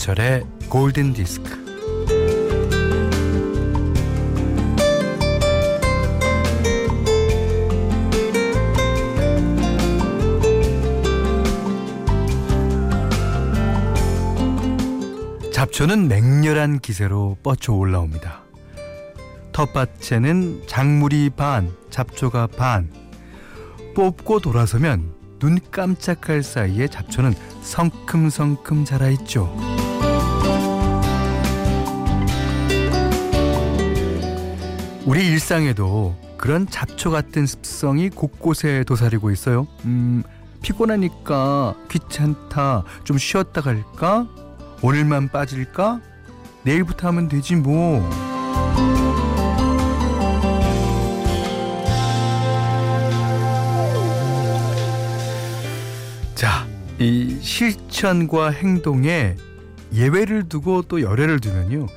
김현철의 골든 디스크. 잡초는 맹렬한 기세로 뻗쳐 올라옵니다. 텃밭에는 작물이 반, 잡초가 반. 뽑고 돌아서면 눈 깜짝할 사이에 잡초는 성큼성큼 자라있죠. 우리 일상에도 그런 잡초 같은 습성이 곳곳에 도사리고 있어요. 음, 피곤하니까 귀찮다. 좀 쉬었다 갈까? 오늘만 빠질까? 내일부터 하면 되지 뭐. 자, 이 실천과 행동에 예외를 두고 또 열애를 두면요.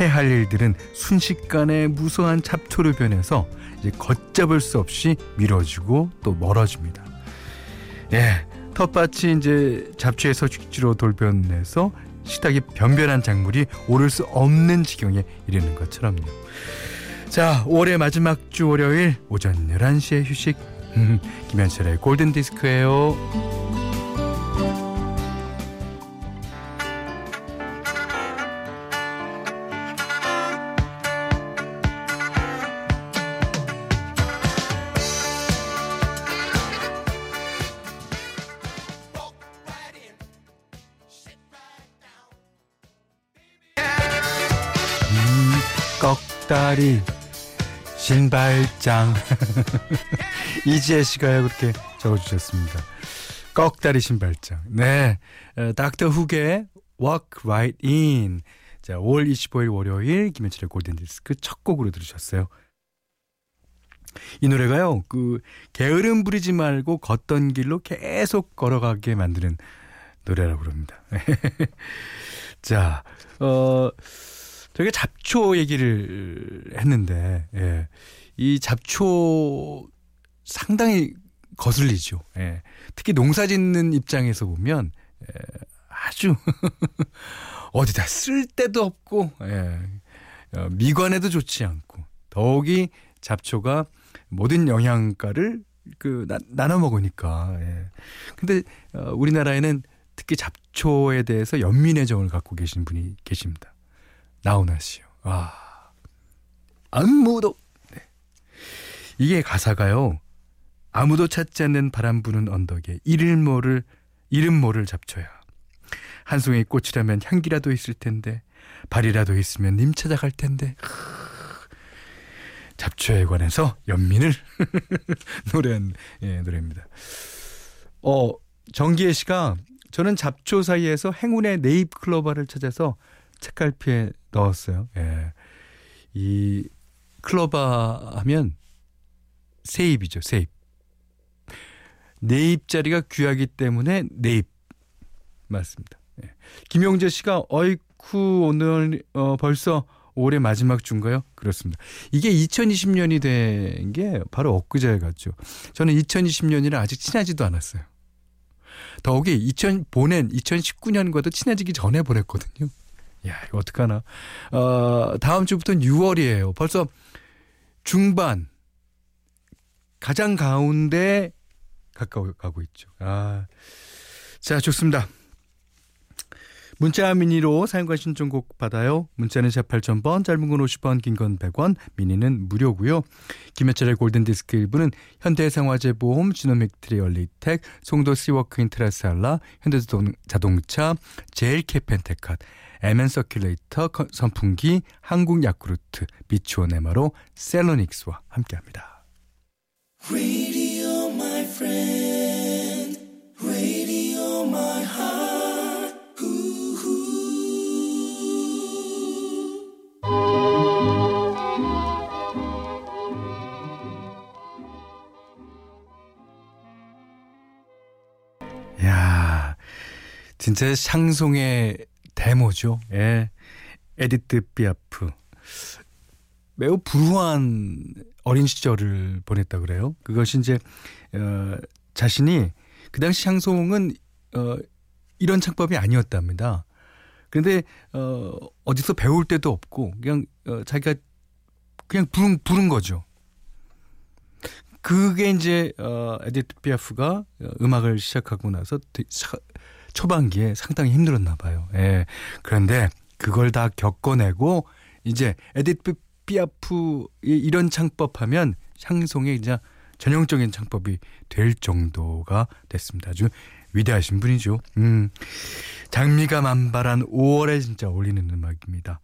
해야 할 일들은 순식간에 무성한 잡초로 변해서 이제 걷잡을 수 없이 미뤄지고 또 멀어집니다. 예, 텃밭이 이제 잡초의 서식지로 돌변해서 식탁이 변변한 작물이 오를 수 없는 지경에 이르는 것처럼요. 자, 올해 마지막 주 월요일 오전 11시에 휴식. 김현철의 골든 디스크예요. 꺽다리 신발장 이지혜 씨가요 그렇게 적어주셨습니다. 꺽다리 신발장. 네, 어, 닥터 훅의 Walk Right In. 자, 5월 25일 월요일 김현철의 골든 디스크 첫 곡으로 들으셨어요. 이 노래가요, 그, 게으름 부리지 말고 걷던 길로 계속 걸어가게 만드는 노래라고 그럽니다. 자, 어, 저희가 잡초 얘기를 했는데, 예. 이 잡초 상당히 거슬리죠. 예. 특히 농사 짓는 입장에서 보면, 예. 아주 어디다 쓸 데도 없고, 예. 어, 미관에도 좋지 않고, 더욱이 잡초가 모든 영양가를 그 나, 나눠 먹으니까. 예. 근데 어, 우리나라에는 특히 잡초에 대해서 연민의 정을 갖고 계신 분이 계십니다. 나훈아 씨요. 아, 아무도 네. 이게 가사가요. 아무도 찾지 않는 바람 부는 언덕에 이름 모를 이름 모를 잡초야. 한 송이 꽃이라면 향기라도 있을 텐데 발이라도 있으면 님 찾아갈 텐데. 잡초에 관해서 연민을 노래한 예, 노래입니다. 어 정기혜 씨가 저는 잡초 사이에서 행운의 네잎 클로버를 찾아서 책갈피에 넣었어요. 예. 이 클로바 하면 세입이죠. 세입. 네잎자리가 귀하기 때문에 네잎 맞습니다. 예. 김용재 씨가 어이쿠 오늘 어, 벌써 올해 마지막 주인가요? 그렇습니다. 이게 2020년이 된 게 바로 엊그제 같죠. 저는 2020년이라 아직 친하지도 않았어요. 더욱이 2000 보낸 2019년과도 친해지기 전에 보냈거든요. 야, 이거 어떡하나. 어, 다음 주부터는 6월이에요. 벌써 중반, 가장 가운데 가까워 가고 있죠. 아. 자, 좋습니다. 문자 미니로 사연과 신청곡 받아요. 문자는 샵 8000번, 짧은 건 50원, 긴 건 100원, 미니는 무료고요. 김현철의 골든디스크 일부는 현대해상화재보험, 지노믹 트리 얼리텍, 송도 시워크 인테라스 한라, 현대자동차, 제일 케펜텍, 에멘 서큘레이터 선풍기, 한국 야쿠르트, 비추온 에마로 셀로닉스와 함께합니다. Radio, my friend. Radio, my heart. 야, 진짜 샹송의 데모죠. 예. 에디트 비아프. 매우 불우한 어린 시절을 보냈다 그래요. 그것이 이제 어, 자신이 그 당시 샹송은 어, 이런 창법이 아니었답니다. 근데 어 어디서 배울 데도 없고 그냥 어, 자기가 그냥 부른 부른 거죠. 그게 이제 어 에디트 피아프가 어, 음악을 시작하고 나서 초반기에 상당히 힘들었나 봐요. 예. 그런데 그걸 다 겪어내고 이제 에디트 피아프의 이런 창법하면 향송의 이제 전형적인 창법이 될 정도가 됐습니다. 아주 위대하신 분이죠. 음. 장미가 만발한 5월에 진짜 어울리는 음악입니다.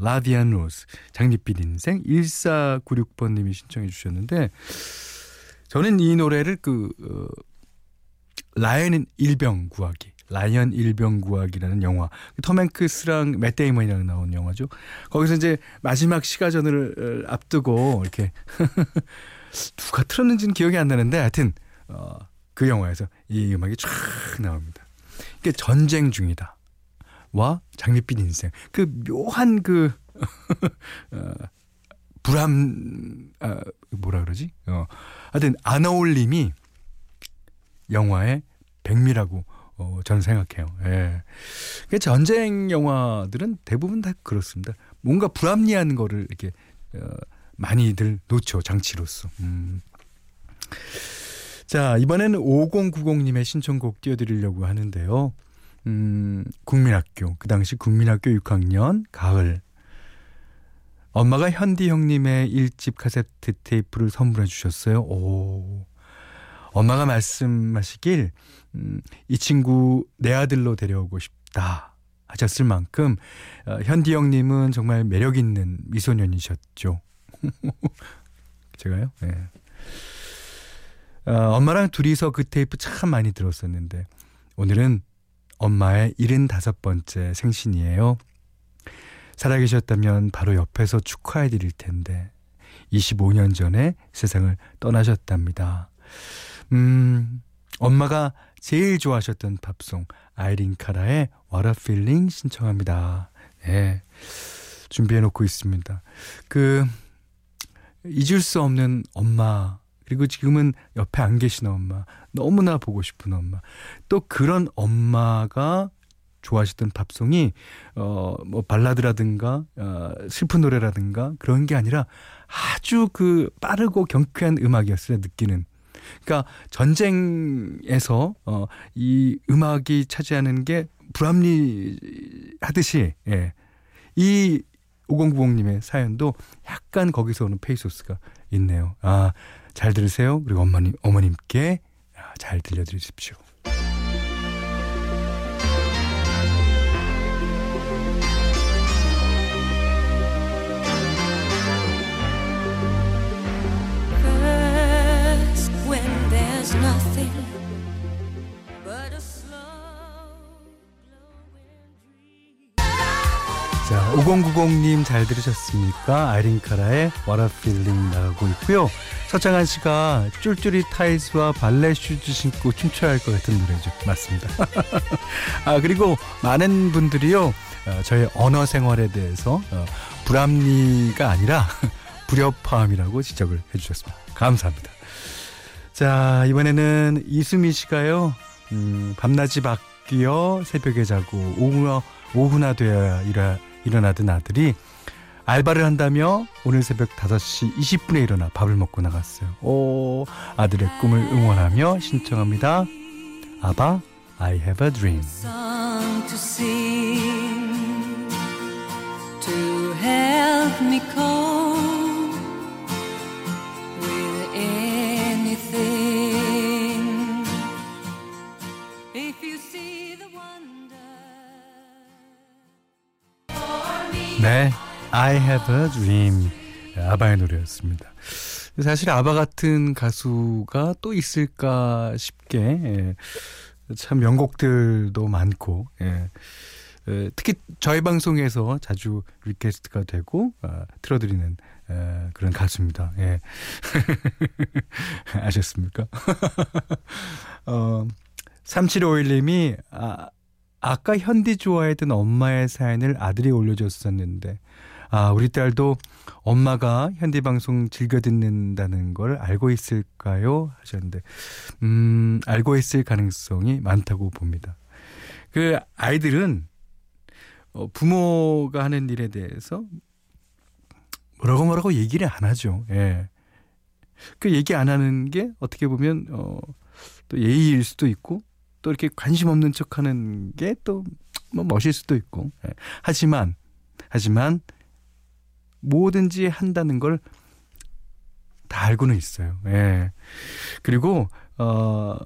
라디안 로스, 장밋빛 인생 1496번 님이 신청해 주셨는데 저는 이 노래를 그 어, 라이언 일병 구하기, 라이언 일병 구하기라는 영화, 톰 행크스랑 맷 데이먼이랑 나온 영화죠. 거기서 이제 마지막 시가전을 어, 앞두고 이렇게 누가 틀었는지는 기억이 안 나는데 하여튼 어, 그 영화에서 이 음악이 쫙 나옵니다. 이게 전쟁 중이다. 와 장밋빛 인생 그 묘한 그 어, 불안 아, 뭐라 그러지? 어 하여튼 안 어울림이 영화의 백미라고 어, 저는 생각해요. 예. 그 전쟁 영화들은 대부분 다 그렇습니다. 뭔가 불합리한 거를 이렇게 어, 많이들 놓죠 장치로서. 음. 자 이번에는 5090님의 신청곡 띄워드리려고 하는데요. 음, 국민학교 그 당시 국민학교 6학년 가을 엄마가 현디 형님의 1집 카세트 테이프를 선물해 주셨어요. 오. 엄마가 말씀하시길 음, 이 친구 내 아들로 데려오고 싶다 하셨을 만큼 어, 현디 형님은 정말 매력 있는 미소년이셨죠. 제가요? 네. 어, 엄마랑 둘이서 그 테이프 참 많이 들었었는데 오늘은 엄마의 75번째 생신이에요. 살아계셨다면 바로 옆에서 축하해 드릴 텐데 25년 전에 세상을 떠나셨답니다. 음, 엄마가 제일 좋아하셨던 팝송 아이린 카라의 What a Feeling 신청합니다. 네. 준비해 놓고 있습니다. 그 잊을 수 없는 엄마 그리고 지금은 옆에 안 계신 엄마 너무나 보고 싶은 엄마 또 그런 엄마가 좋아하셨던 팝송이 어뭐 발라드라든가 어 슬픈 노래라든가 그런 게 아니라 아주 그 빠르고 경쾌한 음악이었어요 느끼는 그러니까 전쟁에서 어 이 음악이 차지하는 게 불합리하듯이 예. 이 5090님의 사연도 약간 거기서 오는 페이소스가 있네요. 아, 잘 들으세요. 그리고 어머님, 어머님께 잘 들려드리십시오. 자, 5090님 잘 들으셨습니까? 아이린 카라의 What a Feeling 나가고 있고요. 서창한 씨가 쫄쫄이 타이즈와 발레 슈즈 신고 춤춰야 할 것 같은 노래죠. 맞습니다. 아, 그리고 많은 분들이요. 어, 저의 언어 생활에 대해서 어, 불합리가 아니라 불협화음이라고 지적을 해주셨습니다. 감사합니다. 자, 이번에는 이수미 씨가요. 음, 밤낮이 바뀌어 새벽에 자고 오후나, 오후나 되어야 일하, 일어나던 아들이 알바를 한다며 오늘 새벽 5시 20분에 일어나 밥을 먹고 나갔어요. 오, 아들의 꿈을 응원하며 신청합니다. 아바, I have a dream. I have a dream. 아바의 노래였습니다. 사실 아바 같은 가수가 또 있을까 싶게 예, 참 명곡들도 많고 예, 예, 특히 저희 방송에서 자주 request가 되고 아, 틀어드리는 에, 그런 가수입니다. 예. 아셨습니까? 어, 3751님이 아, 아까 현디 좋아했던 엄마의 사연을 아들이 올려줬었는데 아, 우리 딸도 엄마가 현대 방송 즐겨 듣는다는 걸 알고 있을까요? 하셨는데, 음, 알고 있을 가능성이 많다고 봅니다. 그 아이들은 어, 부모가 하는 일에 대해서 뭐라고 뭐라고 얘기를 안 하죠. 예. 그 얘기 안 하는 게 어떻게 보면 어, 또 예의일 수도 있고 또 이렇게 관심 없는 척하는 게 또 뭐 멋일 수도 있고. 예. 하지만 하지만 뭐든지 한다는 걸 다 알고는 있어요. 예. 그리고 어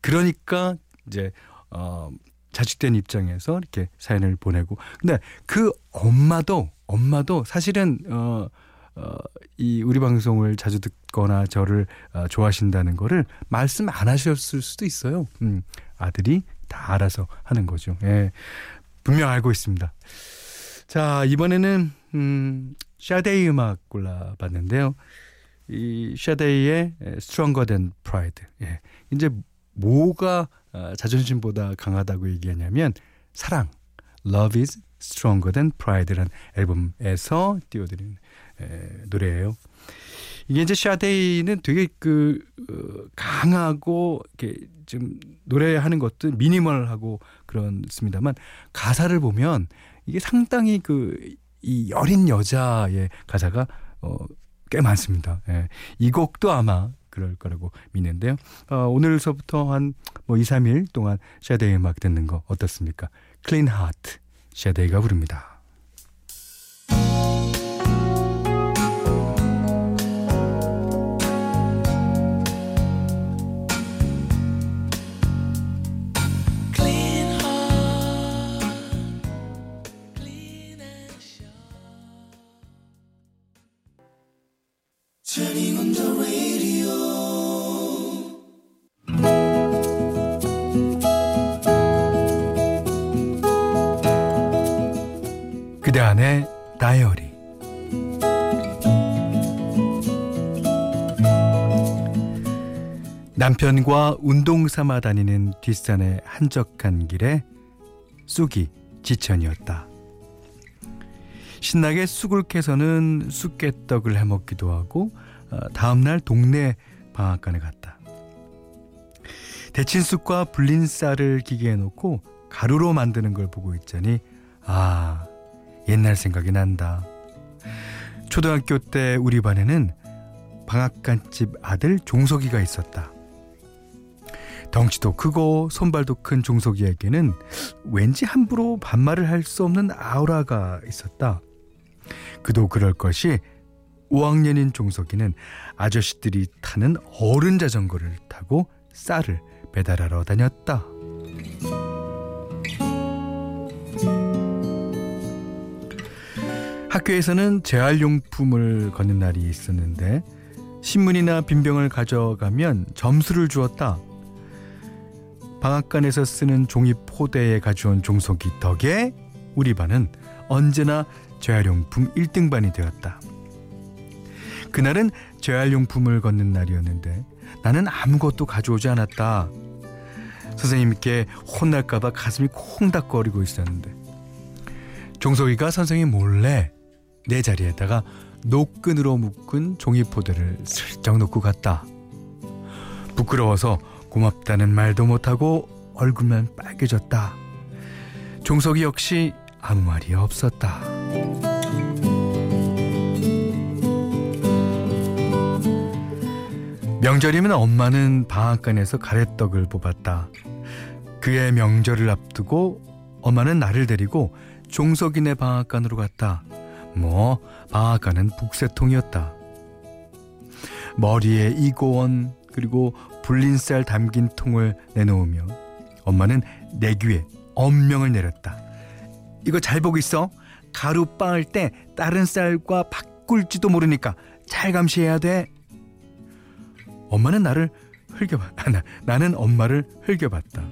그러니까 이제 어 자식된 입장에서 이렇게 사연을 보내고 근데 그 엄마도 엄마도 사실은 어, 어, 이 우리 방송을 자주 듣거나 저를 어, 좋아하신다는 거를 말씀 안 하셨을 수도 있어요. 음, 아들이 다 알아서 하는 거죠. 예. 분명 알고 있습니다. 자, 이번에는 음, 샤데이 음악 골라봤는데요. 이 샤데이의 Stronger Than Pride. 예. 이제 뭐가 어, 자존심보다 강하다고 얘기하냐면 사랑, Love is Stronger Than Pride라는 앨범에서 띄워드리는 에, 노래예요. 이게 이제 샤데이는 되게 그 어, 강하고 이렇게 좀 노래하는 것도 미니멀하고 그렇습니다만 가사를 보면 이게 상당히 그 이 여린 여자의 가사가 어, 꽤 많습니다. 예. 이 곡도 아마 그럴 거라고 믿는데요. 어, 오늘서부터 한 뭐 2, 3일 동안 샤데이 음악 듣는 거 어떻습니까? 클린 하트 샤데이가 부릅니다. 안의 다이어리 남편과 운동 삼아 다니는 뒷산의 한적한 길에 쑥이 지천이었다. 신나게 쑥을 캐서는 쑥개떡을 해먹기도 하고 어, 다음날 동네 방앗간에 갔다. 데친 쑥과 불린 쌀을 기계에 넣고 가루로 만드는 걸 보고 있자니 아 옛날 생각이 난다. 초등학교 때 우리 반에는 방앗간집 아들 종석이가 있었다. 덩치도 크고 손발도 큰 종석이에게는 왠지 함부로 반말을 할 수 없는 아우라가 있었다. 그도 그럴 것이 5학년인 종석이는 아저씨들이 타는 어른 자전거를 타고 쌀을 배달하러 다녔다. 학교에서는 재활용품을 걷는 날이 있었는데 신문이나 빈병을 가져가면 점수를 주었다. 방앗간에서 쓰는 종이 포대에 가져온 종속이 덕에 우리 반은 언제나 재활용품 1등반이 되었다. 그날은 재활용품을 걷는 날이었는데 나는 아무것도 가져오지 않았다. 선생님께 혼날까봐 가슴이 콩닥거리고 있었는데 종석이가 선생님 몰래 내 자리에다가 노끈으로 묶은 종이포대를 슬쩍 놓고 갔다. 부끄러워서 고맙다는 말도 못하고 얼굴만 빨개졌다. 종석이 역시 아무 말이 없었다. 명절이면 엄마는 방앗간에서 가래떡을 뽑았다. 그의 명절을 앞두고 엄마는 나를 데리고 종석이네 방앗간으로 갔다. 뭐 방앗간은 북새통이었다. 머리에 이고원 그리고 불린 쌀 담긴 통을 내놓으며 엄마는 내 귀에 엄명을 내렸다. 이거 잘 보고 있어. 가루 빻을 때 다른 쌀과 바꿀지도 모르니까 잘 감시해야 돼. 엄마는 나를 흘겨봤, 아, 나, 나는 엄마를 흘겨봤다.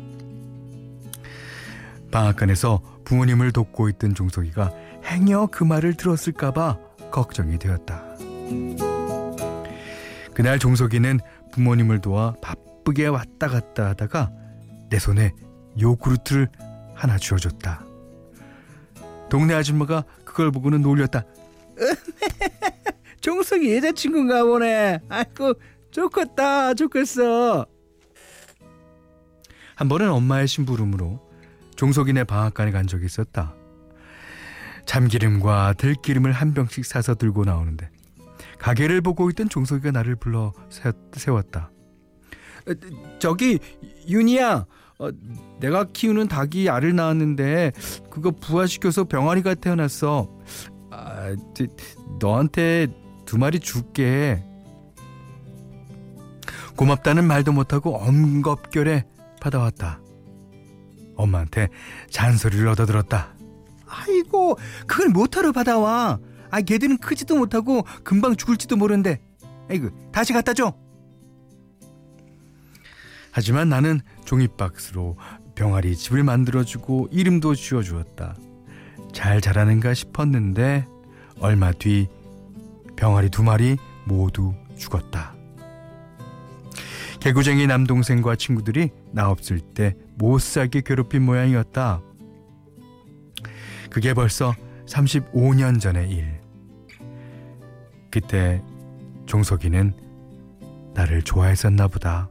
방앗간에서 부모님을 돕고 있던 종석이가 행여 그 말을 들었을까봐 걱정이 되었다. 그날 종석이는 부모님을 도와 바쁘게 왔다 갔다 하다가 내 손에 요구르트를 하나 주어줬다. 동네 아줌마가 그걸 보고는 놀렸다. 종석이 여자친구인가 보네. 아이고 좋겠다 좋겠어. 한 번은 엄마의 심부름으로 종석이네 방앗간에 간 적이 있었다. 참기름과 들기름을 한 병씩 사서 들고 나오는데 가게를 보고 있던 종석이가 나를 불러 세웠다. 저기 윤이야, 어, 내가 키우는 닭이 알을 낳았는데 그거 부화시켜서 병아리가 태어났어. 아, 너한테 두 마리 줄게. 고맙다는 말도 못하고 엄겁결에 받아왔다. 엄마한테 잔소리를 얻어들었다. 아이고, 그걸 못하러 받아와. 아, 걔들은 크지도 못하고 금방 죽을지도 모르는데. 아이고, 다시 갖다 줘. 하지만 나는 종이박스로 병아리 집을 만들어주고 이름도 지어주었다. 잘 자라는가 싶었는데 얼마 뒤 병아리 두 마리 모두 죽었다. 개구쟁이 남동생과 친구들이 나 없을 때 못살게 괴롭힌 모양이었다. 그게 벌써 35년 전의 일. 그때 종석이는 나를 좋아했었나 보다.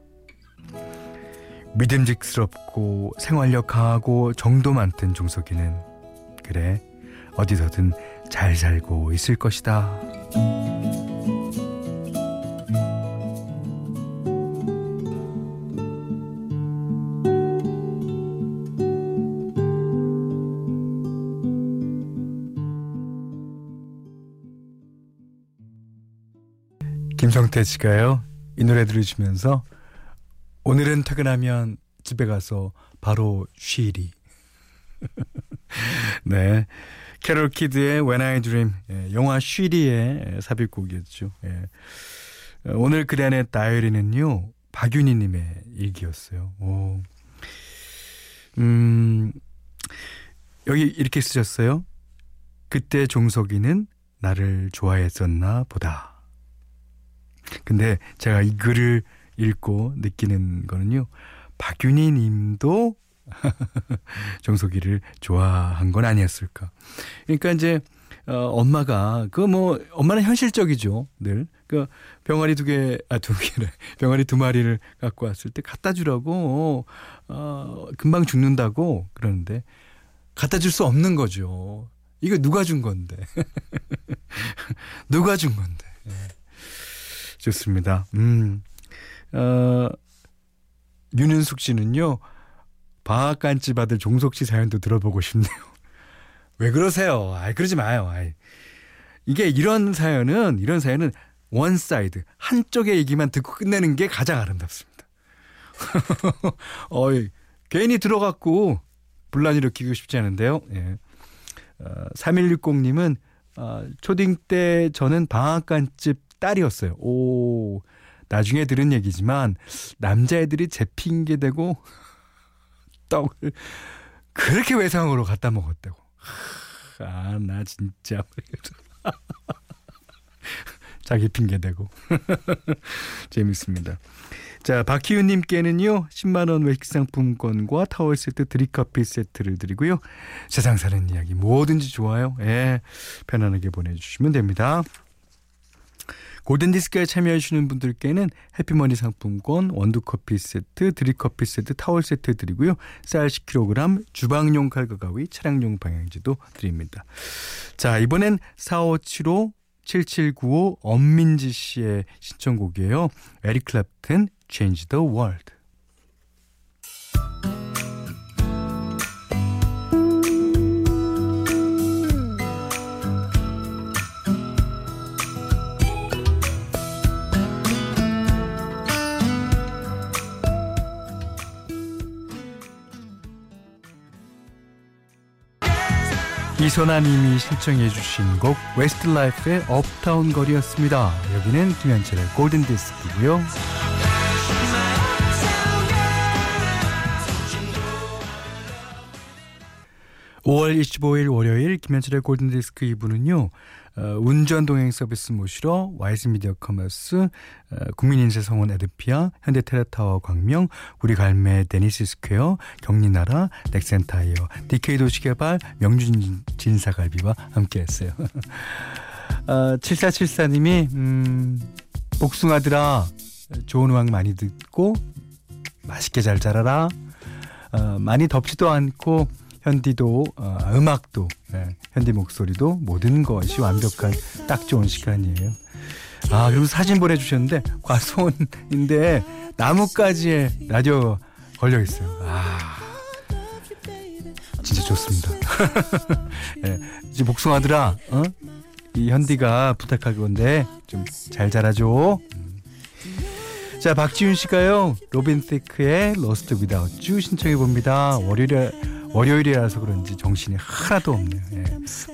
믿음직스럽고 생활력 강하고 정도 많던 종석이는 그래 어디서든 잘 살고 있을 것이다. 김성태 씨가요 이 노래 들으시면서 오늘은 퇴근하면 집에 가서 바로 쉬리. 네. 캐롤 키드의 When I Dream 예, 영화 쉬리의 삽입곡이었죠. 예. 오늘 그 안에 다이어리는요 박윤희님의 일기였어요. 오. 음 여기 이렇게 쓰셨어요. 그때 종석이는 나를 좋아했었나 보다. 근데 제가 이 글을 읽고 느끼는 거는요. 박윤희 님도 정석이를 좋아한 건 아니었을까. 그러니까 이제 어, 엄마가 그 뭐 엄마는 현실적이죠 늘. 그 병아리 두 개 아 두 개래 병아리 두 마리를 갖고 왔을 때 갖다 주라고 어 금방 죽는다고 그러는데 갖다 줄 수 없는 거죠. 이거 누가 준 건데? 누가 준 건데? 네. 좋습니다. 음. 어, 윤은숙 씨는요, 방앗간집 아들 종석 씨 사연도 들어보고 싶네요. 왜 그러세요? 아, 그러지 마요. 아이. 이게 이런 사연은 이런 사연은 one side 한쪽의 얘기만 듣고 끝내는 게 가장 아름답습니다. 어이, 괜히 들어갔고 분란 일으키고 싶지 않은데요. 예. 어, 3160님은 어, 초딩 때 저는 방앗간집 딸이었어요. 오, 나중에 들은 얘기지만 남자애들이 제 핑계 대고 떡을 그렇게 외상으로 갖다 먹었다고. 아, 나 진짜. 자기 핑계 대고. 재밌습니다. 자, 박희윤님께는요, 10만원 외식 상품권과 타월 세트 드립커피 세트를 드리고요. 세상 사는 이야기 뭐든지 좋아요. 예, 편안하게 보내주시면 됩니다. 골든디스크에 참여해주시는 분들께는 해피머니 상품권, 원두커피 세트, 드립커피 세트, 타월 세트 드리고요. 쌀 10kg, 주방용 칼과 가위, 차량용 방향지도 드립니다. 자, 이번엔 4575 7795 엄민지 씨의 신청곡이에요. 에릭 클랩튼 Change the World. 이소나님이 신청해 주신 곡 웨스트라이프의 Uptown Girl이었습니다. 여기는 김현철의 골든 디스크고요. 5월 25일 월요일 김현철의 골든디스크 2부는요. 어, 운전 동행 서비스 모시러 와이즈 미디어 커머스, 어, 국민인쇄 성원 에드피아, 현대테라타워 광명, 우리 갈매 데니스 스퀘어, 경리나라, 넥센타이어, DK 도시개발, 명준 진사갈비와 함께했어요. 어, 7474님이 음, 복숭아들아 좋은 음악 많이 듣고 맛있게 잘 자라라. 어, 많이 덥지도 않고 현디도 어, 음악도 예, 현디 목소리도 모든 것이 완벽한 딱 좋은 시간이에요. 아 그리고 사진 보내주셨는데 과수원인데 나뭇가지에 라디오 걸려 있어요. 아 진짜 좋습니다. 예, 이제 복숭아들아, 어? 이 현디가 부탁할 건데 좀 잘 자라줘. 음. 자 박지윤 씨가요 로빈 시크의 Lost Without U 신청해 봅니다. 월요일에 월요일이라서 그런지 정신이 하나도 없네요. 예.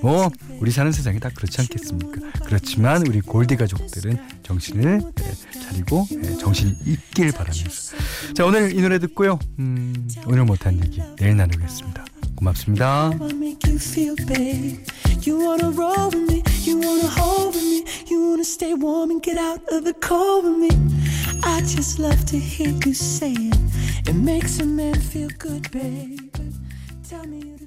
뭐 우리 사는 세상이 다 그렇지 않겠습니까? 그렇지만 우리 골디 가족들은 정신을 예, 차리고 예, 정신이 있길 바라면서 자 오늘 이 노래 듣고요. 음, 오늘 못한 얘기 내일 나누겠습니다. 고맙습니다. I just love to hear you say it. It makes a man feel good, baby. tell me